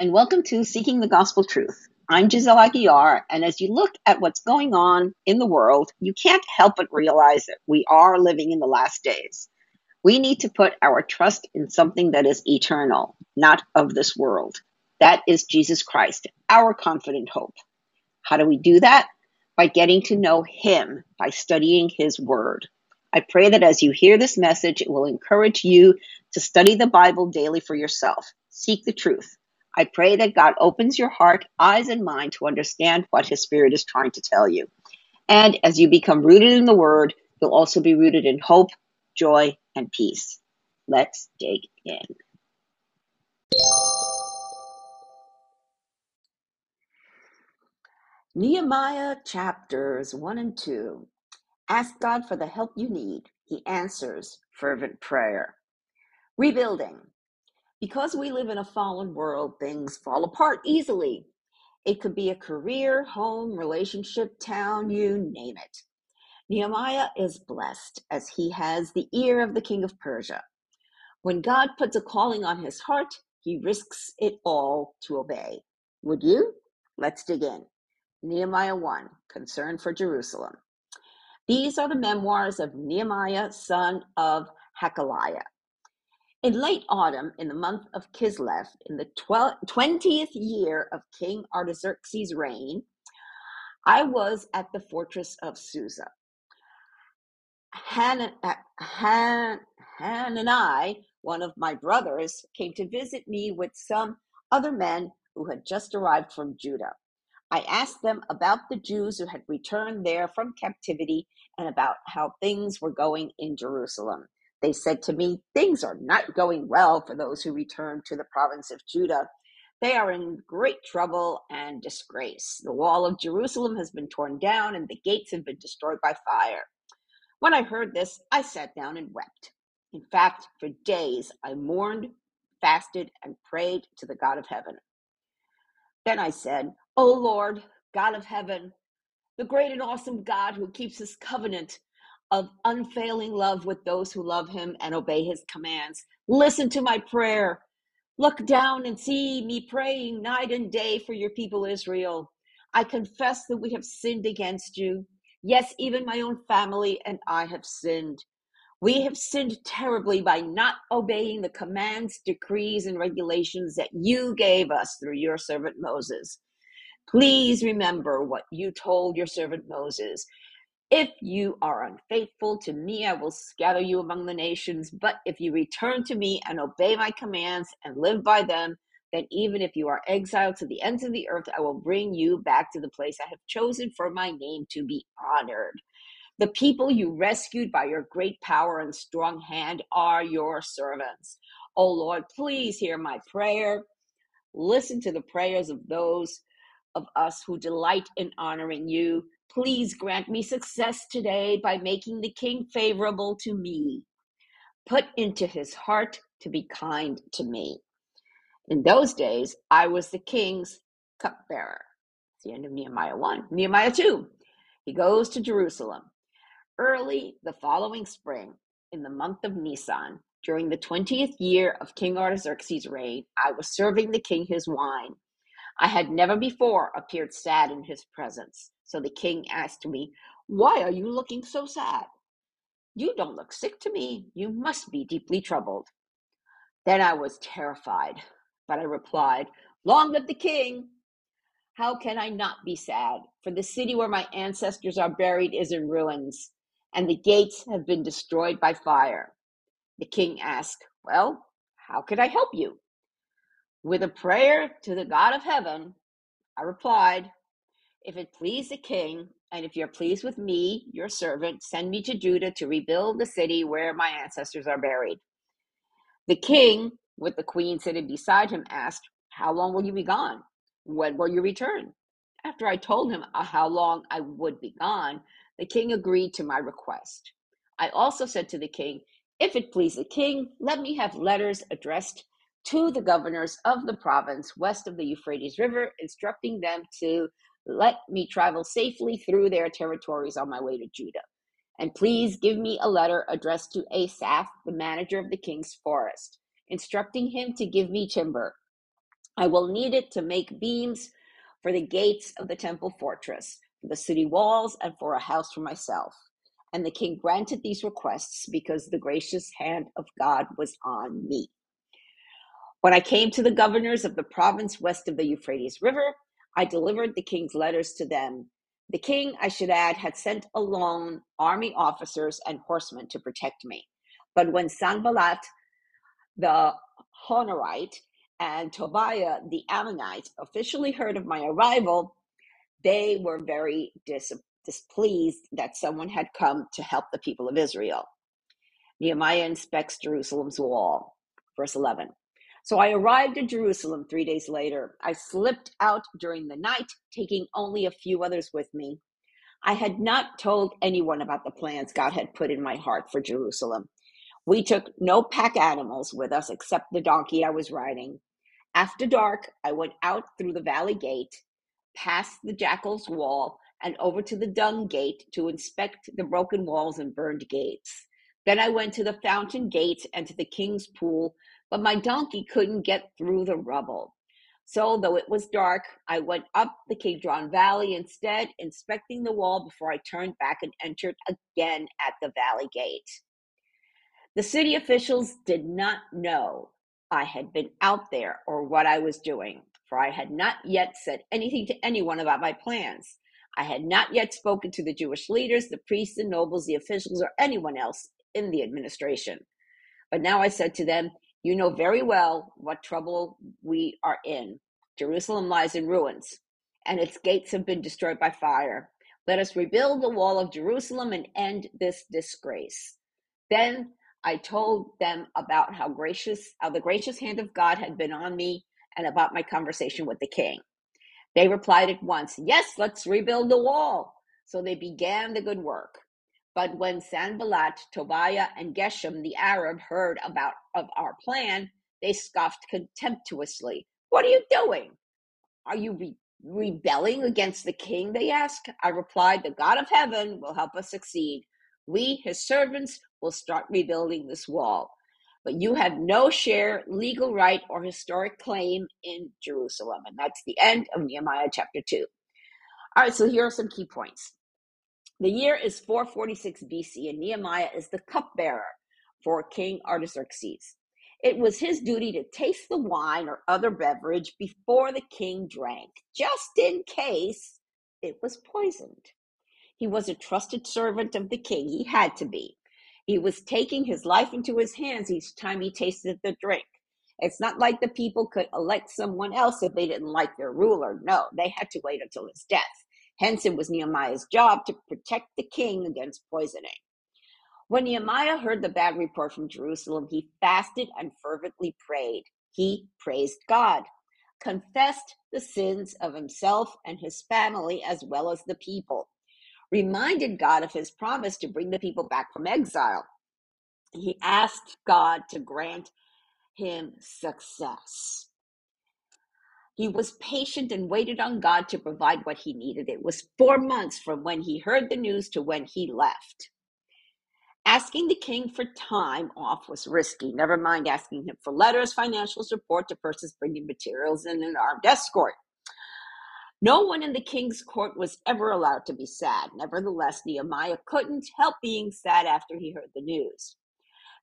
and welcome to Seeking the Gospel Truth. I'm Giselle Aguiar, and as you look at what's going on in the world, you can't help but realize that we are living in the last days. We need to put our trust in something that is eternal, not of this world. That is Jesus Christ, our confident hope. How do we do that? By getting to know Him, by studying His Word. I pray that as you hear this message, it will encourage you to study the Bible daily for yourself. Seek the truth. I pray that God opens your heart, eyes, and mind to understand what His Spirit is trying to tell you. And as you become rooted in the Word, you'll also be rooted in hope, joy, and peace. Let's dig in. Nehemiah chapters 1 and 2. Ask God for the help you need. He answers fervent prayer. Rebuilding. Because we live in a fallen world, things fall apart easily. It could be a career, home, relationship, town, you name it. Nehemiah is blessed as he has the ear of the king of Persia. When God puts a calling on his heart, he risks it all to obey. Would you? Let's dig in. Nehemiah 1 Concern for Jerusalem. These are the memoirs of Nehemiah, son of Hakaliah. In late autumn, in the month of Kislev, in the 20th year of King Artaxerxes' reign, I was at the fortress of Susa. Han, Han, Han and I, one of my brothers, came to visit me with some other men who had just arrived from Judah. I asked them about the Jews who had returned there from captivity and about how things were going in Jerusalem. They said to me, Things are not going well for those who return to the province of Judah. They are in great trouble and disgrace. The wall of Jerusalem has been torn down and the gates have been destroyed by fire. When I heard this, I sat down and wept. In fact, for days I mourned, fasted, and prayed to the God of heaven. Then I said, O Lord, God of heaven, the great and awesome God who keeps his covenant of unfailing love with those who love him and obey his commands. Listen to my prayer. Look down and see me praying night and day for your people Israel. I confess that we have sinned against you. Yes, even my own family and I have sinned. We have sinned terribly by not obeying the commands, decrees, and regulations that you gave us through your servant Moses. Please remember what you told your servant Moses. If you are unfaithful to me, I will scatter you among the nations. But if you return to me and obey my commands and live by them, then even if you are exiled to the ends of the earth, I will bring you back to the place I have chosen for my name to be honored. The people you rescued by your great power and strong hand are your servants. O oh Lord, please hear my prayer. Listen to the prayers of those of us who delight in honoring you. Please grant me success today by making the king favorable to me. Put into his heart to be kind to me. In those days, I was the king's cupbearer. It's the end of Nehemiah 1. Nehemiah 2. He goes to Jerusalem. Early the following spring, in the month of Nisan, during the twentieth year of King Artaxerxes' reign, I was serving the king his wine. I had never before appeared sad in his presence. So the king asked me, Why are you looking so sad? You don't look sick to me. You must be deeply troubled. Then I was terrified, but I replied, Long live the king! How can I not be sad? For the city where my ancestors are buried is in ruins, and the gates have been destroyed by fire. The king asked, Well, how could I help you? With a prayer to the God of heaven, I replied, If it please the king, and if you're pleased with me, your servant, send me to Judah to rebuild the city where my ancestors are buried. The king, with the queen sitting beside him, asked, How long will you be gone? When will you return? After I told him uh, how long I would be gone, the king agreed to my request. I also said to the king, If it please the king, let me have letters addressed to the governors of the province west of the Euphrates River, instructing them to let me travel safely through their territories on my way to Judah. And please give me a letter addressed to Asaph, the manager of the king's forest, instructing him to give me timber. I will need it to make beams for the gates of the temple fortress, for the city walls, and for a house for myself. And the king granted these requests because the gracious hand of God was on me. When I came to the governors of the province west of the Euphrates River, I delivered the king's letters to them. The king, I should add, had sent alone army officers and horsemen to protect me. But when Sanballat the Horonite and Tobiah the Ammonite officially heard of my arrival, they were very dis- displeased that someone had come to help the people of Israel. Nehemiah inspects Jerusalem's wall. Verse 11. So I arrived at Jerusalem three days later. I slipped out during the night, taking only a few others with me. I had not told anyone about the plans God had put in my heart for Jerusalem. We took no pack animals with us except the donkey I was riding. After dark, I went out through the valley gate, past the jackal's wall, and over to the dung gate to inspect the broken walls and burned gates. Then I went to the fountain gate and to the king's pool, but my donkey couldn't get through the rubble. So, though it was dark, I went up the Kidron Valley instead, inspecting the wall before I turned back and entered again at the valley gate. The city officials did not know I had been out there or what I was doing, for I had not yet said anything to anyone about my plans. I had not yet spoken to the Jewish leaders, the priests and nobles, the officials, or anyone else in the administration. But now I said to them, You know very well what trouble we are in. Jerusalem lies in ruins, and its gates have been destroyed by fire. Let us rebuild the wall of Jerusalem and end this disgrace. Then I told them about how gracious, how the gracious hand of God had been on me and about my conversation with the king. They replied at once, Yes, let's rebuild the wall. So they began the good work. But when Sanballat, Tobiah, and Geshem the Arab heard about of our plan, they scoffed contemptuously. What are you doing? Are you re- rebelling against the king? They asked. I replied, The God of heaven will help us succeed. We, his servants, will start rebuilding this wall. But you have no share, legal right, or historic claim in Jerusalem. And that's the end of Nehemiah chapter 2. All right, so here are some key points. The year is 446 BC, and Nehemiah is the cupbearer for King Artaxerxes. It was his duty to taste the wine or other beverage before the king drank, just in case it was poisoned. He was a trusted servant of the king. He had to be. He was taking his life into his hands each time he tasted the drink. It's not like the people could elect someone else if they didn't like their ruler. No, they had to wait until his death. Hence, it was Nehemiah's job to protect the king against poisoning. When Nehemiah heard the bad report from Jerusalem, he fasted and fervently prayed. He praised God, confessed the sins of himself and his family as well as the people reminded God of his promise to bring the people back from exile. He asked God to grant him success. He was patient and waited on God to provide what he needed. It was four months from when he heard the news to when he left. Asking the king for time off was risky, never mind asking him for letters, financial support to persons bringing materials, and an armed escort. No one in the king's court was ever allowed to be sad. Nevertheless, Nehemiah couldn't help being sad after he heard the news.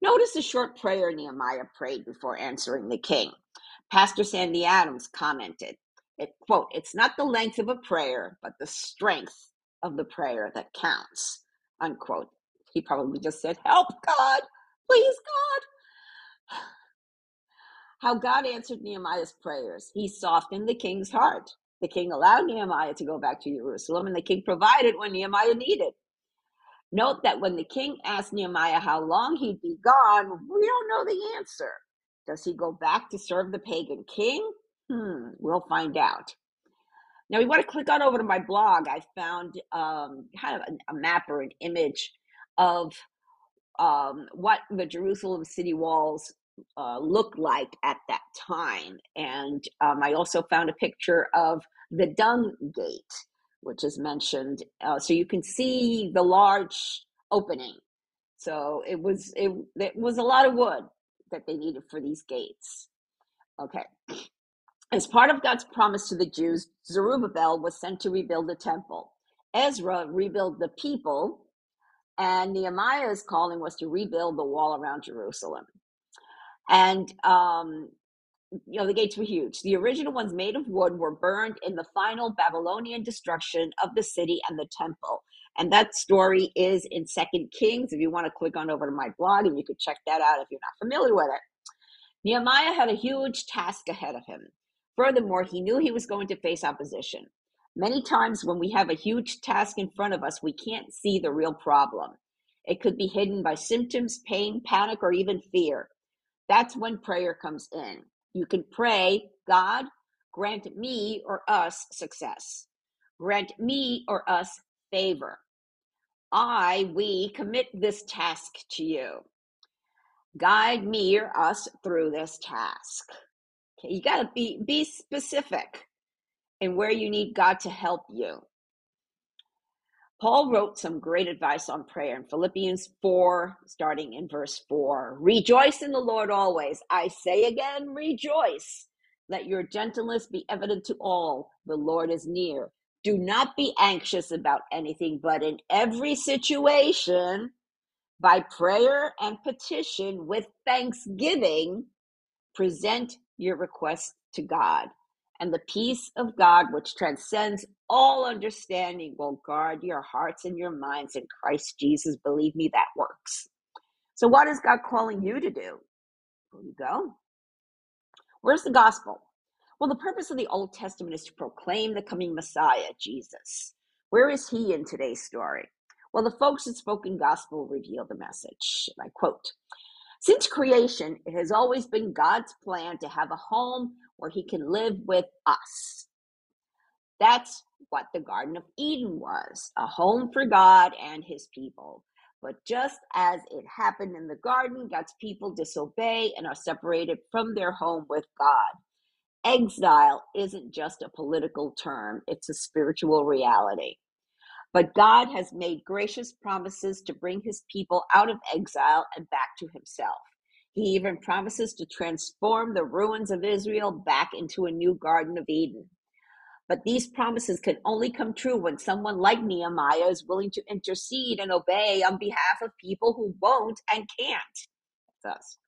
Notice the short prayer Nehemiah prayed before answering the king. Pastor Sandy Adams commented, it, quote, it's not the length of a prayer, but the strength of the prayer that counts, unquote. He probably just said, help God, please God. How God answered Nehemiah's prayers. He softened the king's heart. The king allowed Nehemiah to go back to Jerusalem, and the king provided when Nehemiah needed. Note that when the king asked Nehemiah how long he'd be gone, we don't know the answer. Does he go back to serve the pagan king? Hmm, we'll find out. Now, we want to click on over to my blog. I found um, kind of a, a map or an image of um, what the Jerusalem city walls uh, looked like at that time. And um, I also found a picture of the dung gate, which is mentioned. Uh, so you can see the large opening. So it was it, it was a lot of wood that they needed for these gates. Okay. As part of God's promise to the Jews, Zerubbabel was sent to rebuild the temple. Ezra rebuilt the people, and Nehemiah's calling was to rebuild the wall around Jerusalem. And um, you know the gates were huge. The original ones made of wood were burned in the final Babylonian destruction of the city and the temple. And that story is in Second Kings. If you want to click on over to my blog, and you could check that out if you're not familiar with it. Nehemiah had a huge task ahead of him. Furthermore, he knew he was going to face opposition. Many times when we have a huge task in front of us, we can't see the real problem. It could be hidden by symptoms, pain, panic, or even fear. That's when prayer comes in. You can pray, God, grant me or us success. Grant me or us favor. I, we commit this task to you. Guide me or us through this task. Okay, you got to be be specific in where you need God to help you. Paul wrote some great advice on prayer in Philippians 4, starting in verse 4. Rejoice in the Lord always. I say again, rejoice. Let your gentleness be evident to all. The Lord is near. Do not be anxious about anything, but in every situation, by prayer and petition with thanksgiving, present your requests to God and the peace of God, which transcends all understanding, will guard your hearts and your minds in Christ Jesus. Believe me, that works. So, what is God calling you to do? Here you go. Where's the gospel? Well, the purpose of the Old Testament is to proclaim the coming Messiah, Jesus. Where is he in today's story? Well, the folks that spoken gospel reveal the message. And I quote Since creation, it has always been God's plan to have a home where he can live with us. That's what the Garden of Eden was a home for God and his people. But just as it happened in the garden, God's people disobey and are separated from their home with God. Exile isn't just a political term, it's a spiritual reality. But God has made gracious promises to bring his people out of exile and back to himself. He even promises to transform the ruins of Israel back into a new Garden of Eden. But these promises can only come true when someone like Nehemiah is willing to intercede and obey on behalf of people who won't and can't. That's us.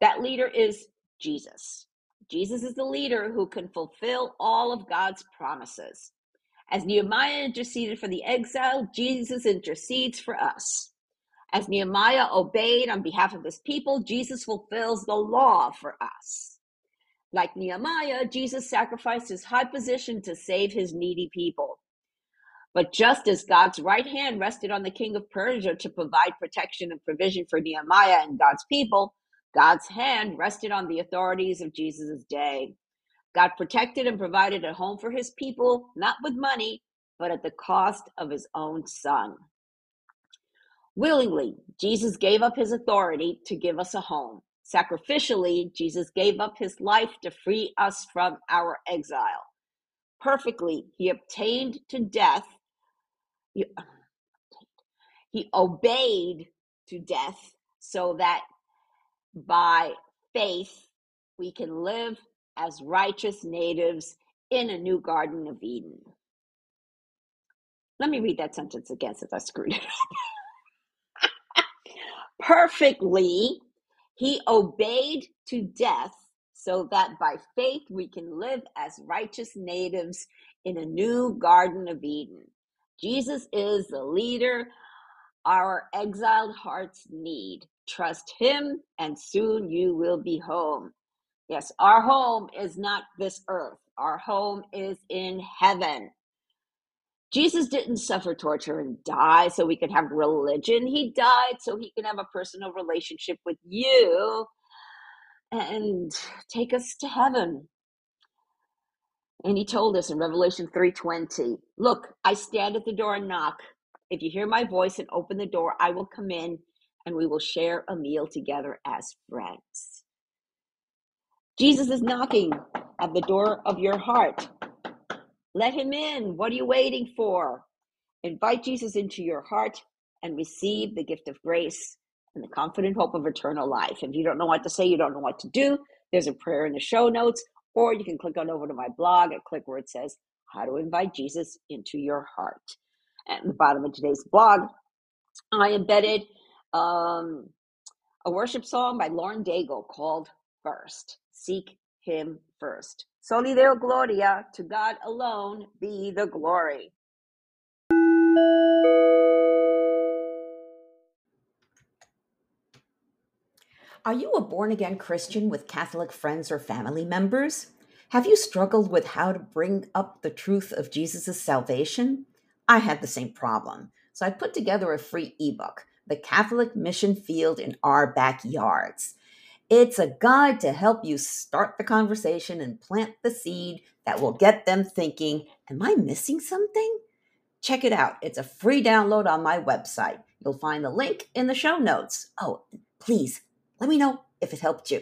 That leader is Jesus. Jesus is the leader who can fulfill all of God's promises. As Nehemiah interceded for the exile, Jesus intercedes for us. As Nehemiah obeyed on behalf of his people, Jesus fulfills the law for us. Like Nehemiah, Jesus sacrificed his high position to save his needy people. But just as God's right hand rested on the king of Persia to provide protection and provision for Nehemiah and God's people, God's hand rested on the authorities of Jesus' day. God protected and provided a home for his people, not with money, but at the cost of his own son. Willingly, Jesus gave up his authority to give us a home. Sacrificially, Jesus gave up his life to free us from our exile. Perfectly, he obtained to death, he, he obeyed to death so that by faith we can live as righteous natives in a new Garden of Eden. Let me read that sentence again since I screwed it up perfectly. He obeyed to death so that by faith we can live as righteous natives in a new Garden of Eden. Jesus is the leader our exiled hearts need. Trust him, and soon you will be home. Yes, our home is not this earth, our home is in heaven. Jesus didn't suffer torture and die so we could have religion. He died so he can have a personal relationship with you and take us to heaven. And he told us in Revelation 3:20, "Look, I stand at the door and knock. If you hear my voice and open the door, I will come in and we will share a meal together as friends." Jesus is knocking at the door of your heart. Let him in. What are you waiting for? Invite Jesus into your heart and receive the gift of grace and the confident hope of eternal life. If you don't know what to say, you don't know what to do, there's a prayer in the show notes, Or you can click on over to my blog and click where it says How to Invite Jesus into Your Heart. At the bottom of today's blog, I embedded um, a worship song by Lauren Daigle called First. Seek Him First. Soli Deo Gloria, to God alone be the glory. Are you a born again Christian with Catholic friends or family members? Have you struggled with how to bring up the truth of Jesus' salvation? I had the same problem. So I put together a free ebook, The Catholic Mission Field in Our Backyards. It's a guide to help you start the conversation and plant the seed that will get them thinking, Am I missing something? Check it out. It's a free download on my website. You'll find the link in the show notes. Oh, please let me know if it helped you.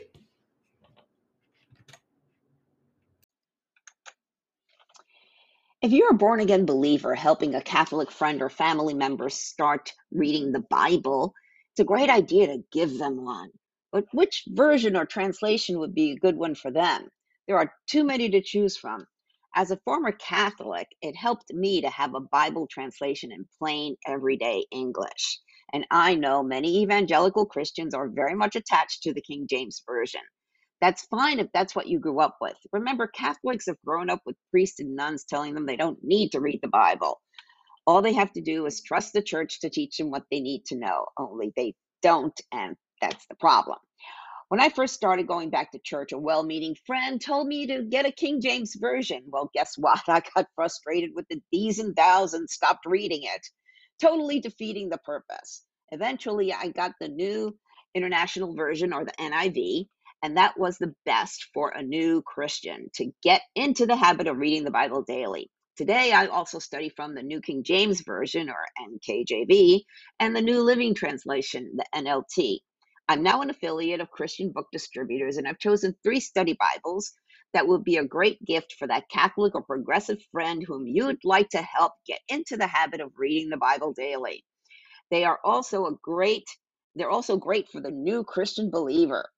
If you're a born again believer helping a Catholic friend or family member start reading the Bible, it's a great idea to give them one. But which version or translation would be a good one for them? There are too many to choose from. As a former Catholic, it helped me to have a Bible translation in plain, everyday English. And I know many evangelical Christians are very much attached to the King James Version. That's fine if that's what you grew up with. Remember, Catholics have grown up with priests and nuns telling them they don't need to read the Bible. All they have to do is trust the church to teach them what they need to know, only they don't, and that's the problem. When I first started going back to church, a well meaning friend told me to get a King James Version. Well, guess what? I got frustrated with the these and thous and stopped reading it totally defeating the purpose. Eventually, I got the new international version or the NIV, and that was the best for a new Christian to get into the habit of reading the Bible daily. Today, I also study from the New King James Version or NKJV and the New Living Translation, the NLT. I'm now an affiliate of Christian Book Distributors, and I've chosen three study Bibles that will be a great gift for that Catholic or progressive friend whom you'd like to help get into the habit of reading the Bible daily. They are also a great they're also great for the new Christian believer.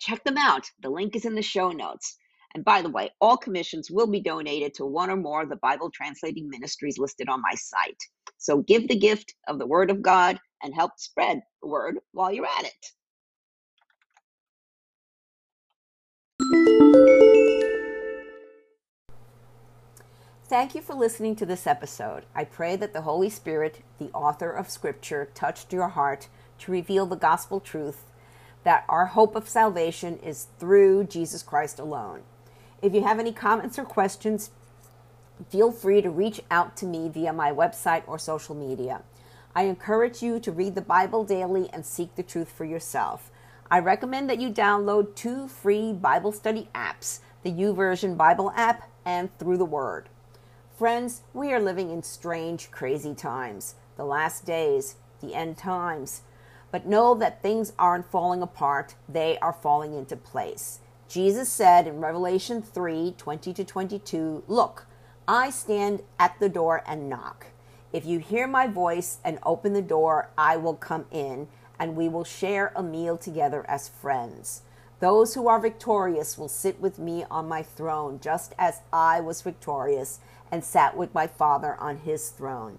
Check them out. The link is in the show notes. And by the way, all commissions will be donated to one or more of the Bible translating ministries listed on my site. So give the gift of the Word of God and help spread the word while you're at it. Thank you for listening to this episode. I pray that the Holy Spirit, the author of Scripture, touched your heart to reveal the gospel truth that our hope of salvation is through Jesus Christ alone. If you have any comments or questions, feel free to reach out to me via my website or social media. I encourage you to read the Bible daily and seek the truth for yourself. I recommend that you download two free Bible study apps the YouVersion Bible app and Through the Word. Friends, we are living in strange, crazy times, the last days, the end times. But know that things aren't falling apart, they are falling into place. Jesus said in Revelation 3 20 to 22, Look, I stand at the door and knock. If you hear my voice and open the door, I will come in, and we will share a meal together as friends. Those who are victorious will sit with me on my throne, just as I was victorious and sat with my Father on his throne.